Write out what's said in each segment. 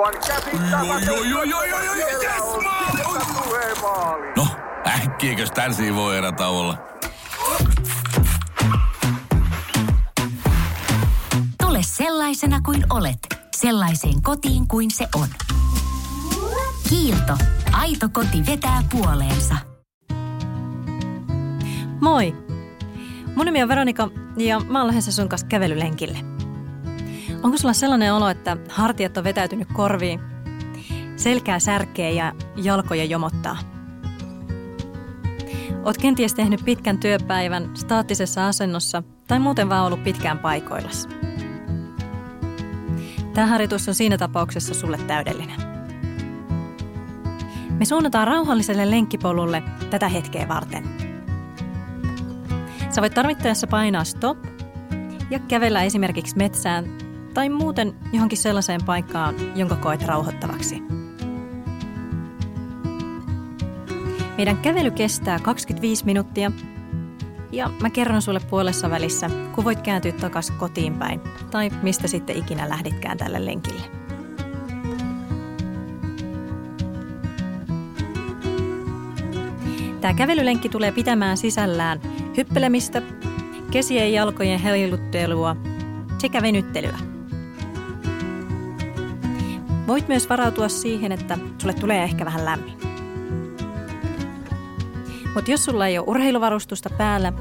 Aivan käsittämätöntä. No, äkkiäkös tän voi erä olla? Tule sellaisena kuin olet, sellaiseen kotiin kuin se on. Kiilto. Aito koti vetää puoleensa. Moi! Mun nimi on Veronika ja mä oon lähdössä sun kanssa kävelylenkille. Onko sulla sellainen olo, että hartiat on vetäytynyt korviin, selkää särkee ja jalkoja jomottaa? Oot kenties tehnyt pitkän työpäivän staattisessa asennossa tai muuten vaan ollut pitkään paikoillas. Tämä harjoitus on siinä tapauksessa sulle täydellinen. Me suunnataan rauhalliselle lenkkipolulle tätä hetkeä varten. Sä voit tarvittaessa painaa stop ja kävellä esimerkiksi metsään tai muuten johonkin sellaiseen paikkaan, jonka koet rauhoittavaksi. Meidän kävely kestää 25 minuuttia ja mä kerron sulle puolessa välissä, kun voit kääntyä takaisin kotiin päin tai mistä sitten ikinä lähditkään tälle lenkille. Tämä kävelylenkki tulee pitämään sisällään hyppelemistä, kesien ja jalkojen heiluttelua sekä venyttelyä. Voit myös varautua siihen, että sulle tulee ehkä vähän lämmin. Mutta jos sulla ei ole urheiluvarustusta päällä,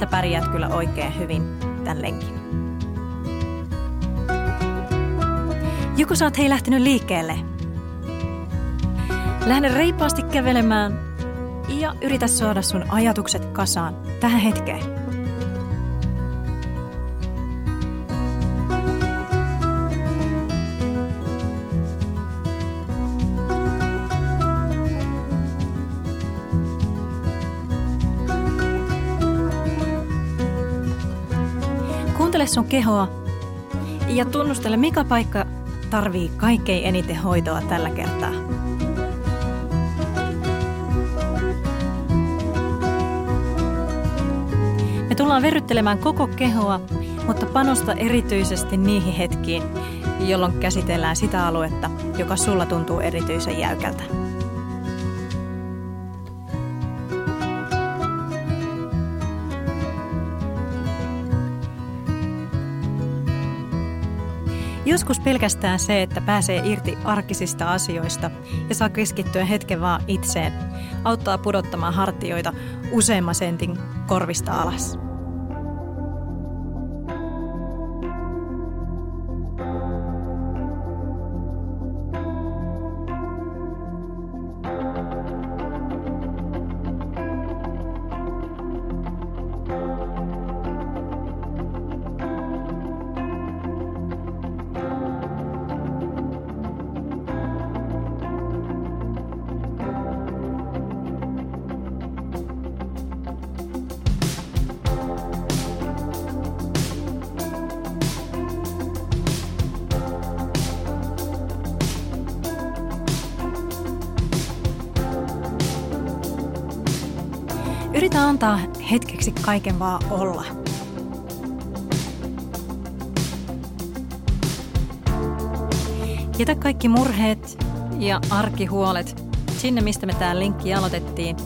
sä pärjäät kyllä oikein hyvin tämän lenkin. Joku sä oot hei lähtenyt liikkeelle. Lähde reippaasti kävelemään ja yritä saada sun ajatukset kasaan tähän hetkeen. Sun kehoa ja tunnustele, mikä paikka tarvii kaikkein eniten hoitoa tällä kertaa. Me tullaan verryttelemään koko kehoa, mutta panosta erityisesti niihin hetkiin, jolloin käsitellään sitä aluetta, joka sulla tuntuu erityisen jäykältä. Joskus pelkästään se, että pääsee irti arkisista asioista ja saa keskittyä hetken vaan itseen, auttaa pudottamaan hartioita useamman sentin korvista alas. Yritä antaa hetkeksi kaiken vaan olla. Jätä kaikki murheet ja arkihuolet sinne, mistä me tämä linkki aloitettiin,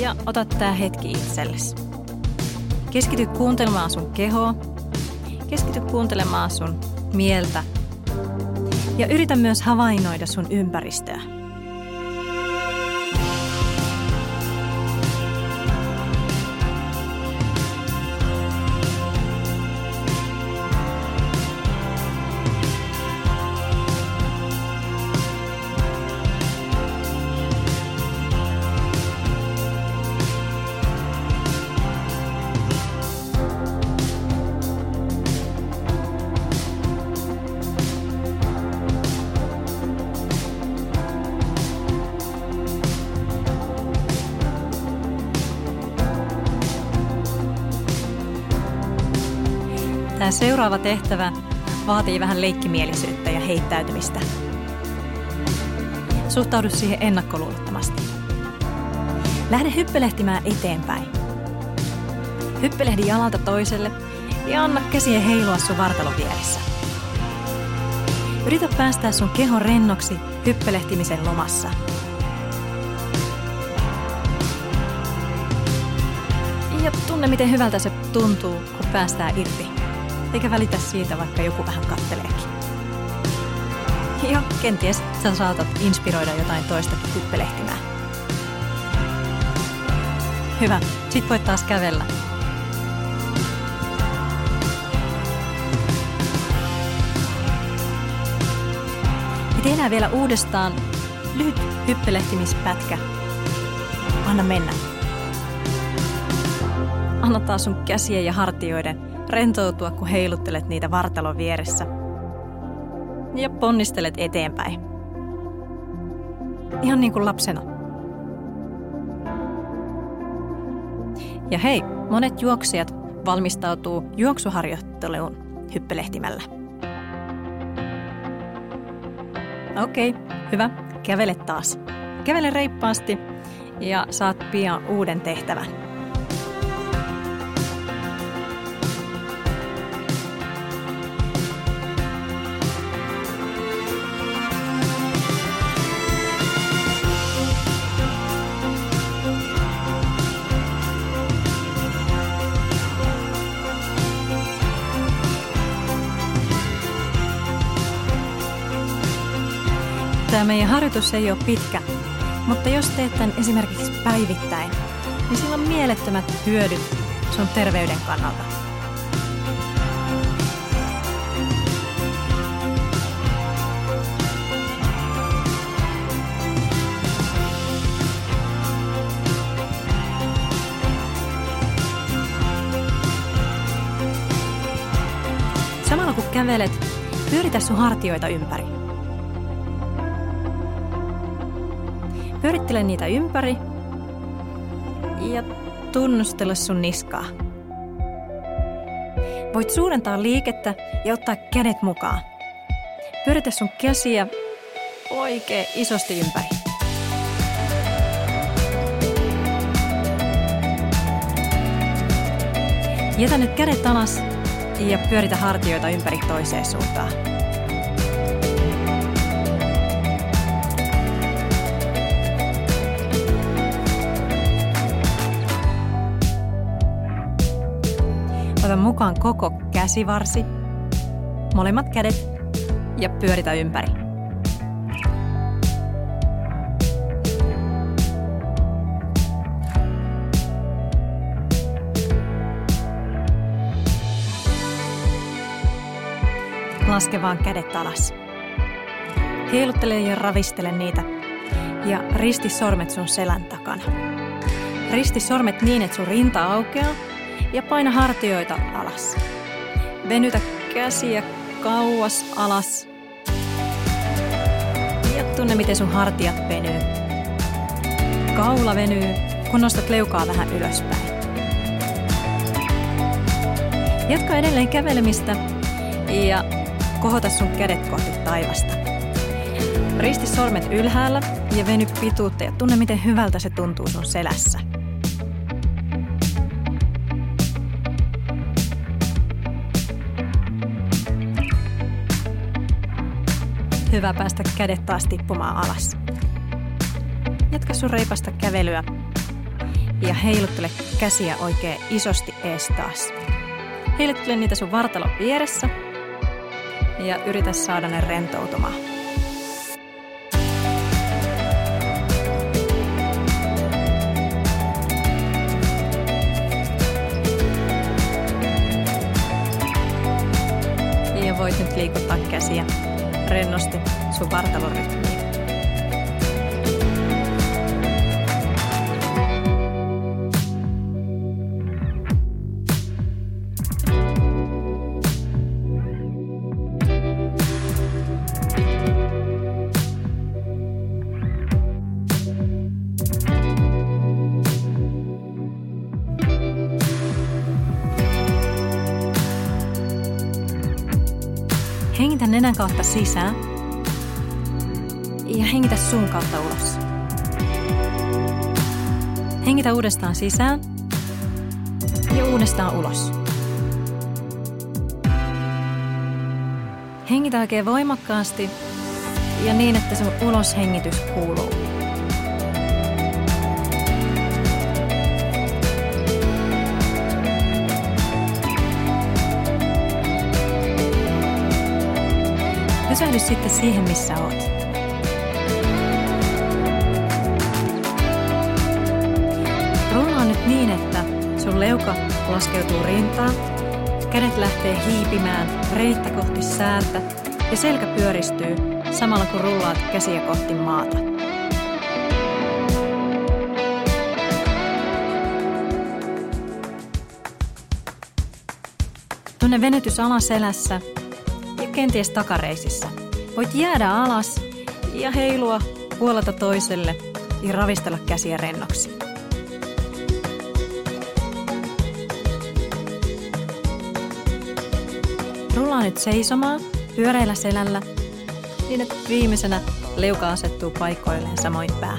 ja ota tämä hetki itsellesi. Keskity kuuntelemaan sun kehoa, keskity kuuntelemaan sun mieltä ja yritä myös havainnoida sun ympäristöä. Seuraava tehtävä vaatii vähän leikkimielisyyttä ja heittäytymistä. Suhtaudu siihen ennakkoluulottomasti. Lähde hyppelehtimään eteenpäin. Hyppelehdi jalalta toiselle ja anna käsien heilua sun vartalon vieressä. Yritä päästää sun keho rennoksi hyppelehtimisen lomassa. Ja tunne, miten hyvältä se tuntuu, kun päästää irti. Eikä välitä siitä, vaikka joku vähän katteleekin. Ja kenties sä saatat inspiroida jotain toista hyppelehtimään. Hyvä, sit voit taas kävellä. Ja tehdään vielä uudestaan lyhyt hyppelehtimispätkä. Anna mennä. Anna taas sun käsien ja hartioiden rentoutua, kun heiluttelet niitä vartalon vieressä. Ja ponnistelet eteenpäin. Ihan niin kuin lapsena. Ja hei, monet juoksijat valmistautuu juoksuharjoitteluun hyppelehtimällä. Okei, okay, hyvä. Kävele taas. Kävele reippaasti ja saat pian uuden tehtävän. Tämä meidän harjoitus ei ole pitkä, mutta jos teet tämän esimerkiksi päivittäin, niin sillä on mielettömät hyödyt sun terveyden kannalta. Samalla kun kävelet, pyöritä sun hartioita ympäri. Pyörittele niitä ympäri ja tunnustele sun niskaa. Voit suurentaa liikettä ja ottaa kädet mukaan. Pyöritä sun käsiä oikein isosti ympäri. Jätä nyt kädet alas ja pyöritä hartioita ympäri toiseen suuntaan. Ota mukaan koko käsivarsi, molemmat kädet ja pyöritä ympäri. Laske vaan kädet alas. Heiluttele ja ravistele niitä ja risti sormet sun selän takana. Risti sormet niin, että sun rinta aukeaa ja paina hartioita alas. Venytä käsiä kauas alas. Ja tunne, miten sun hartiat venyy. Kaula venyy, kun nostat leukaa vähän ylöspäin. Jatka edelleen kävelemistä ja kohota sun kädet kohti taivasta. Risti sormet ylhäällä ja veny pituutta ja tunne, miten hyvältä se tuntuu sun selässä. Hyvä päästä kädet taas tippumaan alas. Jatka sun reipasta kävelyä ja heiluttele käsiä oikein isosti ees taas. Heiluttele niitä sun vartalon vieressä ja yritä saada ne rentoutumaan. Ja voit nyt liikuttaa käsiä rennosti sun vartalon kautta sisään ja hengitä suun kautta ulos. Hengitä uudestaan sisään ja uudestaan ulos. Hengitä oikein voimakkaasti ja niin, että sun uloshengitys kuuluu. Pysähdy sitten siihen, missä oot. Rullaa nyt niin, että sun leuka laskeutuu rintaan, kädet lähtee hiipimään reittä kohti säältä ja selkä pyöristyy samalla kun rullaat käsiä kohti maata. Tunne venytys alaselässä kenties takareisissä. Voit jäädä alas ja heilua puolelta toiselle ja ravistella käsiä rennoksi. Rullaa nyt seisomaan pyöreällä selällä niin, että viimeisenä leuka asettuu paikoilleen samoin pää.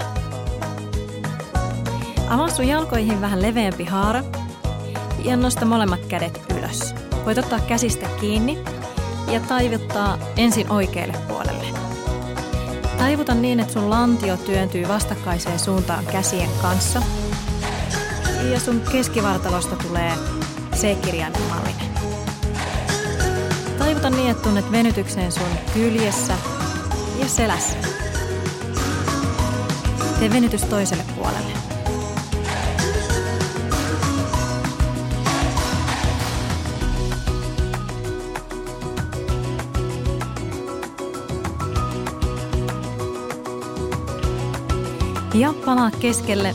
Avaa sun jalkoihin vähän leveämpi haara ja nosta molemmat kädet ylös. Voit ottaa käsistä kiinni ja taivuttaa ensin oikealle puolelle. Taivuta niin, että sun lantio työntyy vastakkaiseen suuntaan käsien kanssa ja sun keskivartalosta tulee C-kirjaimen mallinen. Taivuta niin, että tunnet venytykseen sun kyljessä ja selässä. Tee venytys toiselle puolelle. Ja palaa keskelle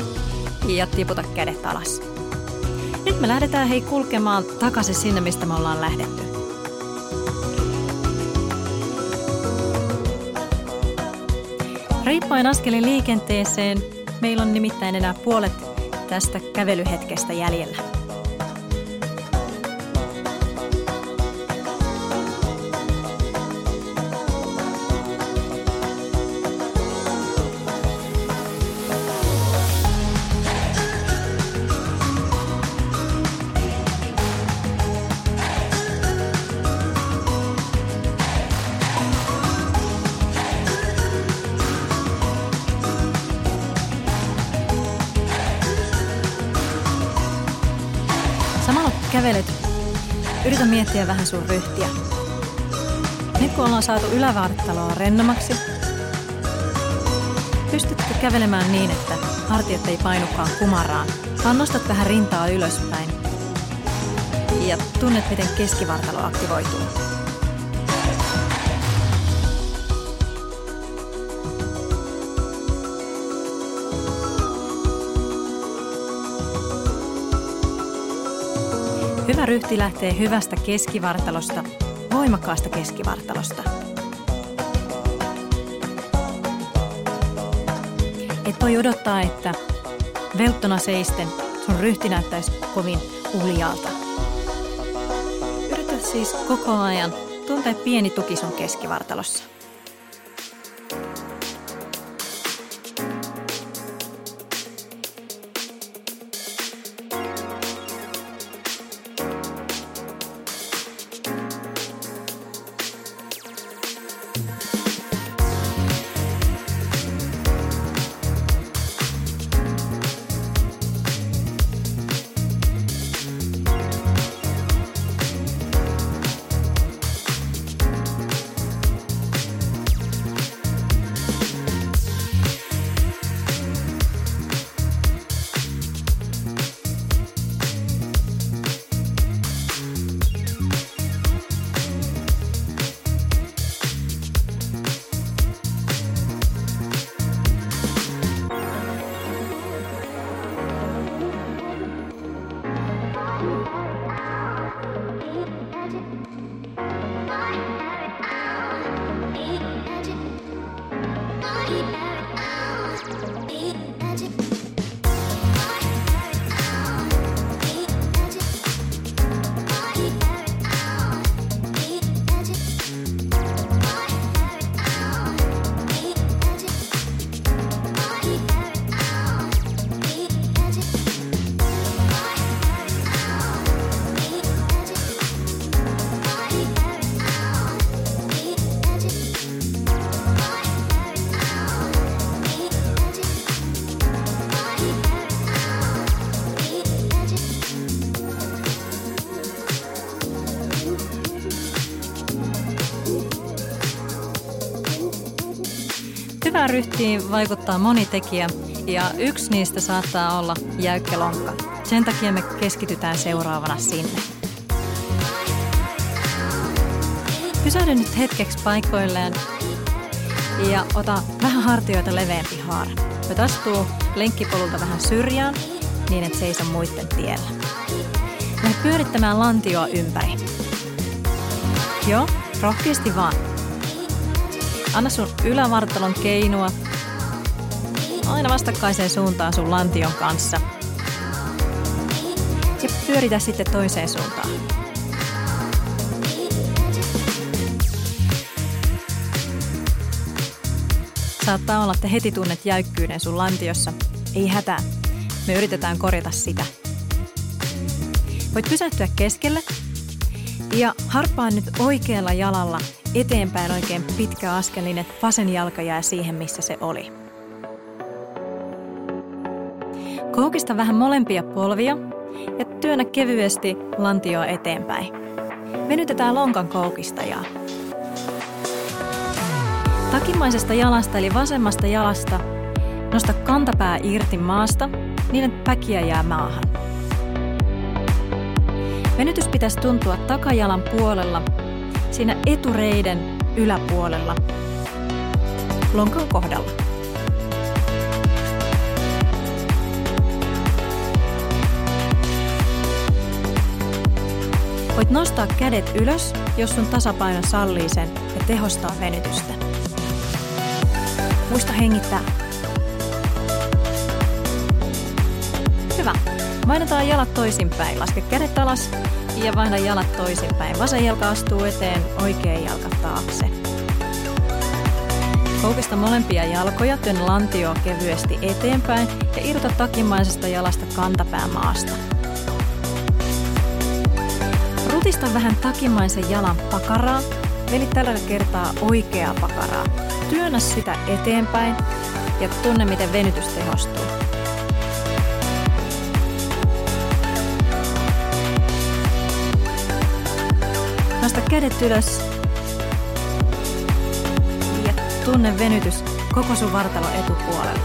ja tiputa kädet alas. Nyt me lähdetään hei kulkemaan takaisin sinne, mistä me ollaan lähdetty. Riippain askelin liikenteeseen. Meillä on nimittäin enää puolet tästä kävelyhetkestä jäljellä. Samalla kävelet, yritä miettiä vähän sun ryhtiä. Nyt kun ollaan saatu ylävartaloa rennommaksi, pystytkö kävelemään niin, että hartiat ei painukaan kumaraan, vaan nostat vähän rintaa ylöspäin ja tunnet, miten keskivartalo aktivoituu. Hyvä ryhti lähtee hyvästä keskivartalosta, voimakkaasta keskivartalosta. Et voi odottaa, että velttona seisten sun ryhti näyttäisi kovin uljaalta. Yritä siis koko ajan tuntea pieni tuki sun keskivartalossa. Hyvään ryhtiin vaikuttaa moni tekijä ja yksi niistä saattaa olla jäykkä lonkka. Sen takia me keskitytään seuraavana sinne. Pysähdy nyt hetkeksi paikoilleen ja ota vähän hartioita leveämpi haara. Nyt astuu lenkkipolulta vähän syrjään niin, että seisa muiden tiellä. Lähde pyörittämään lantioa ympäri. Joo, rohkeasti vaan. Anna sun ylävartalon keinua aina vastakkaiseen suuntaan sun lantion kanssa. Ja pyöritä sitten toiseen suuntaan. Saattaa olla, että heti tunnet jäykkyyden sun lantiossa. Ei hätää. Me yritetään korjata sitä. Voit pysähtyä keskelle ja harppaa nyt oikealla jalalla eteenpäin oikein pitkä askel niin, että vasen jalka jää siihen, missä se oli. Koukista vähän molempia polvia ja työnnä kevyesti lantioa eteenpäin. Venytetään lonkan koukistajaa. Takimaisesta jalasta eli vasemmasta jalasta nosta kantapää irti maasta niin, että päkiä jää maahan. Venytys pitäisi tuntua takajalan puolella, siinä etureiden yläpuolella, lonkan kohdalla. Voit nostaa kädet ylös, jos sun tasapaino sallii sen ja tehostaa venytystä. Muista hengittää. Hyvä. Vaihdetaan jalat toisinpäin. Laske kädet alas ja vaihda jalat toisinpäin. Vasen jalka astuu eteen, oikea jalka taakse. Koukista molempia jalkoja, työnnä lantioa kevyesti eteenpäin ja irrota takimaisesta jalasta kantapää maasta. Rutista vähän takimaisen jalan pakaraa, eli tällä kertaa oikeaa pakaraa. Työnnä sitä eteenpäin ja tunne, miten venytys tehostuu. Nosta kädet ylös ja tunne venytys koko sun vartalo etupuolella.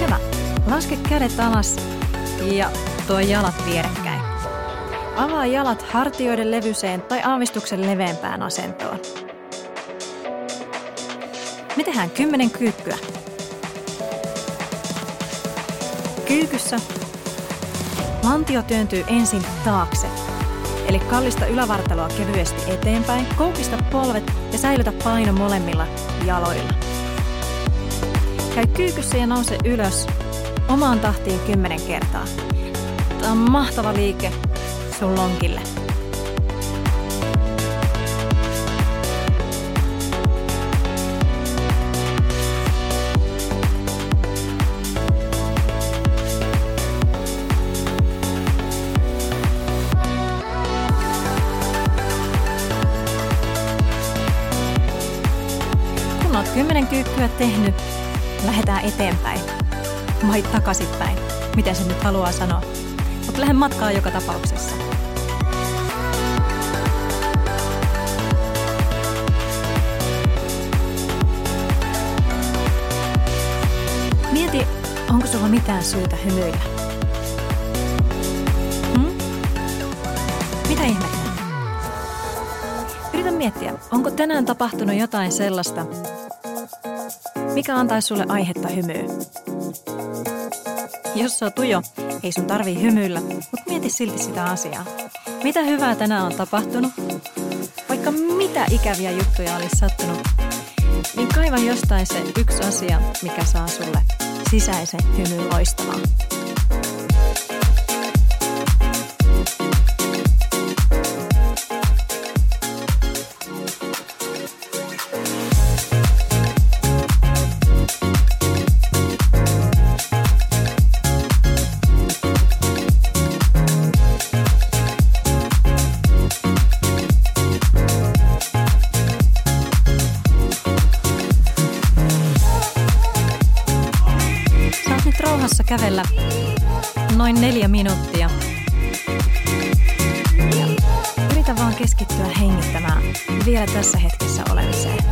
Hyvä. Laske kädet alas ja tuo jalat vierekkäin. Avaa jalat hartioiden levyiseen tai aavistuksen leveämpään asentoon. Me tehdään kymmenen kyykkyä. Kyykyssä lantio työntyy ensin taakse, eli kallista ylävartaloa kevyesti eteenpäin, koukista polvet ja säilytä paino molemmilla jaloilla. Käy kyykyssä ja nouse ylös omaan tahtiin kymmenen kertaa. Tämä on mahtava liike sun lonkille. Kymmenen kyykkyä tehnyt, lähdetään eteenpäin. Vai takaisinpäin, miten se nyt haluaa sanoa. Mutta lähden matkaa joka tapauksessa. Mieti, onko sulla mitään syytä hymyillä? Hmm? Mitä ihmettä? Yritä miettiä, onko tänään tapahtunut jotain sellaista, mikä antaisi sulle aihetta hymyä. Jos sä oot tujo, ei sun tarvii hymyillä, mutta mieti silti sitä asiaa. Mitä hyvää tänään on tapahtunut? Vaikka mitä ikäviä juttuja olisi sattunut, niin kaiva jostain se yksi asia, mikä saa sulle sisäisen hymyn loistamaan. Rauhassa kävellä noin neljä minuuttia. Ja yritä vaan keskittyä hengittämään vielä tässä hetkessä olemiseen.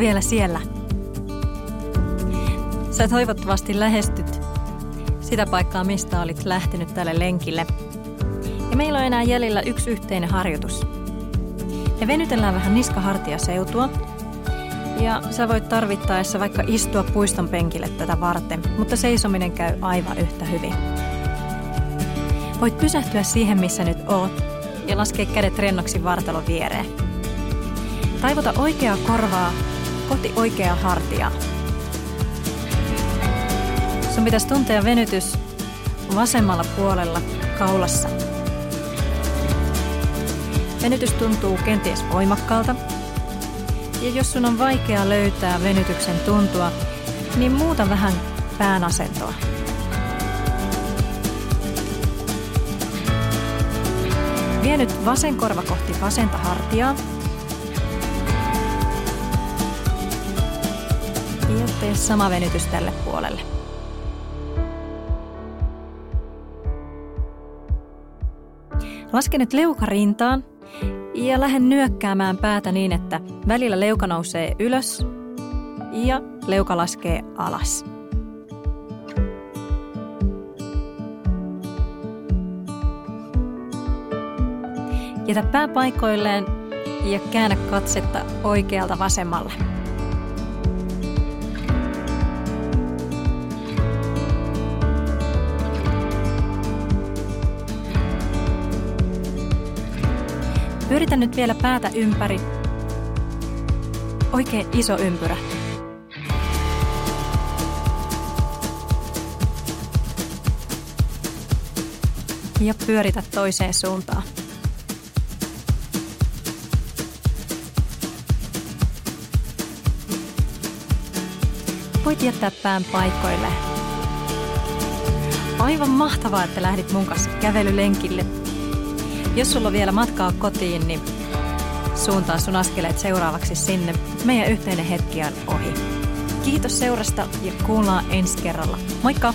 Vielä siellä? Sä toivottavasti lähestyt sitä paikkaa, mistä olit lähtenyt tälle lenkille. Ja meillä on enää jäljellä yksi yhteinen harjoitus. Me venytellään vähän niskahartia seutua. Ja sä voit tarvittaessa vaikka istua puiston penkille tätä varten, mutta seisominen käy aivan yhtä hyvin. Voit pysähtyä siihen, missä nyt oot, ja laskea kädet rennoksi vartalon viereen. Taivota oikeaa korvaa kohti oikeaa hartiaa. Sun pitäisi tuntea venytys vasemmalla puolella kaulassa. Venytys tuntuu kenties voimakkaalta. Ja jos sun on vaikea löytää venytyksen tuntua, niin muuta vähän pään asentoa. Vie nyt vasen korva kohti vasenta hartiaa ei ole sama venytys tälle puolelle. Laske nyt leuka rintaan ja lähde nyökkäämään päätä niin, että välillä leuka nousee ylös ja leuka laskee alas. Jätä pää paikoilleen ja käännä katsetta oikealta vasemmalle. Pyöritä nyt vielä päätä ympäri. Oikein iso ympyrä. Ja pyöritä toiseen suuntaan. Voit jättää pään paikoille. Aivan mahtavaa, että lähdit mun kanssa kävelylenkille. Jos sulla on vielä matkaa kotiin, niin suuntaa sun askeleet seuraavaksi sinne. Meidän yhteinen hetki on ohi. Kiitos seurasta ja kuullaan ensi kerralla. Moikka!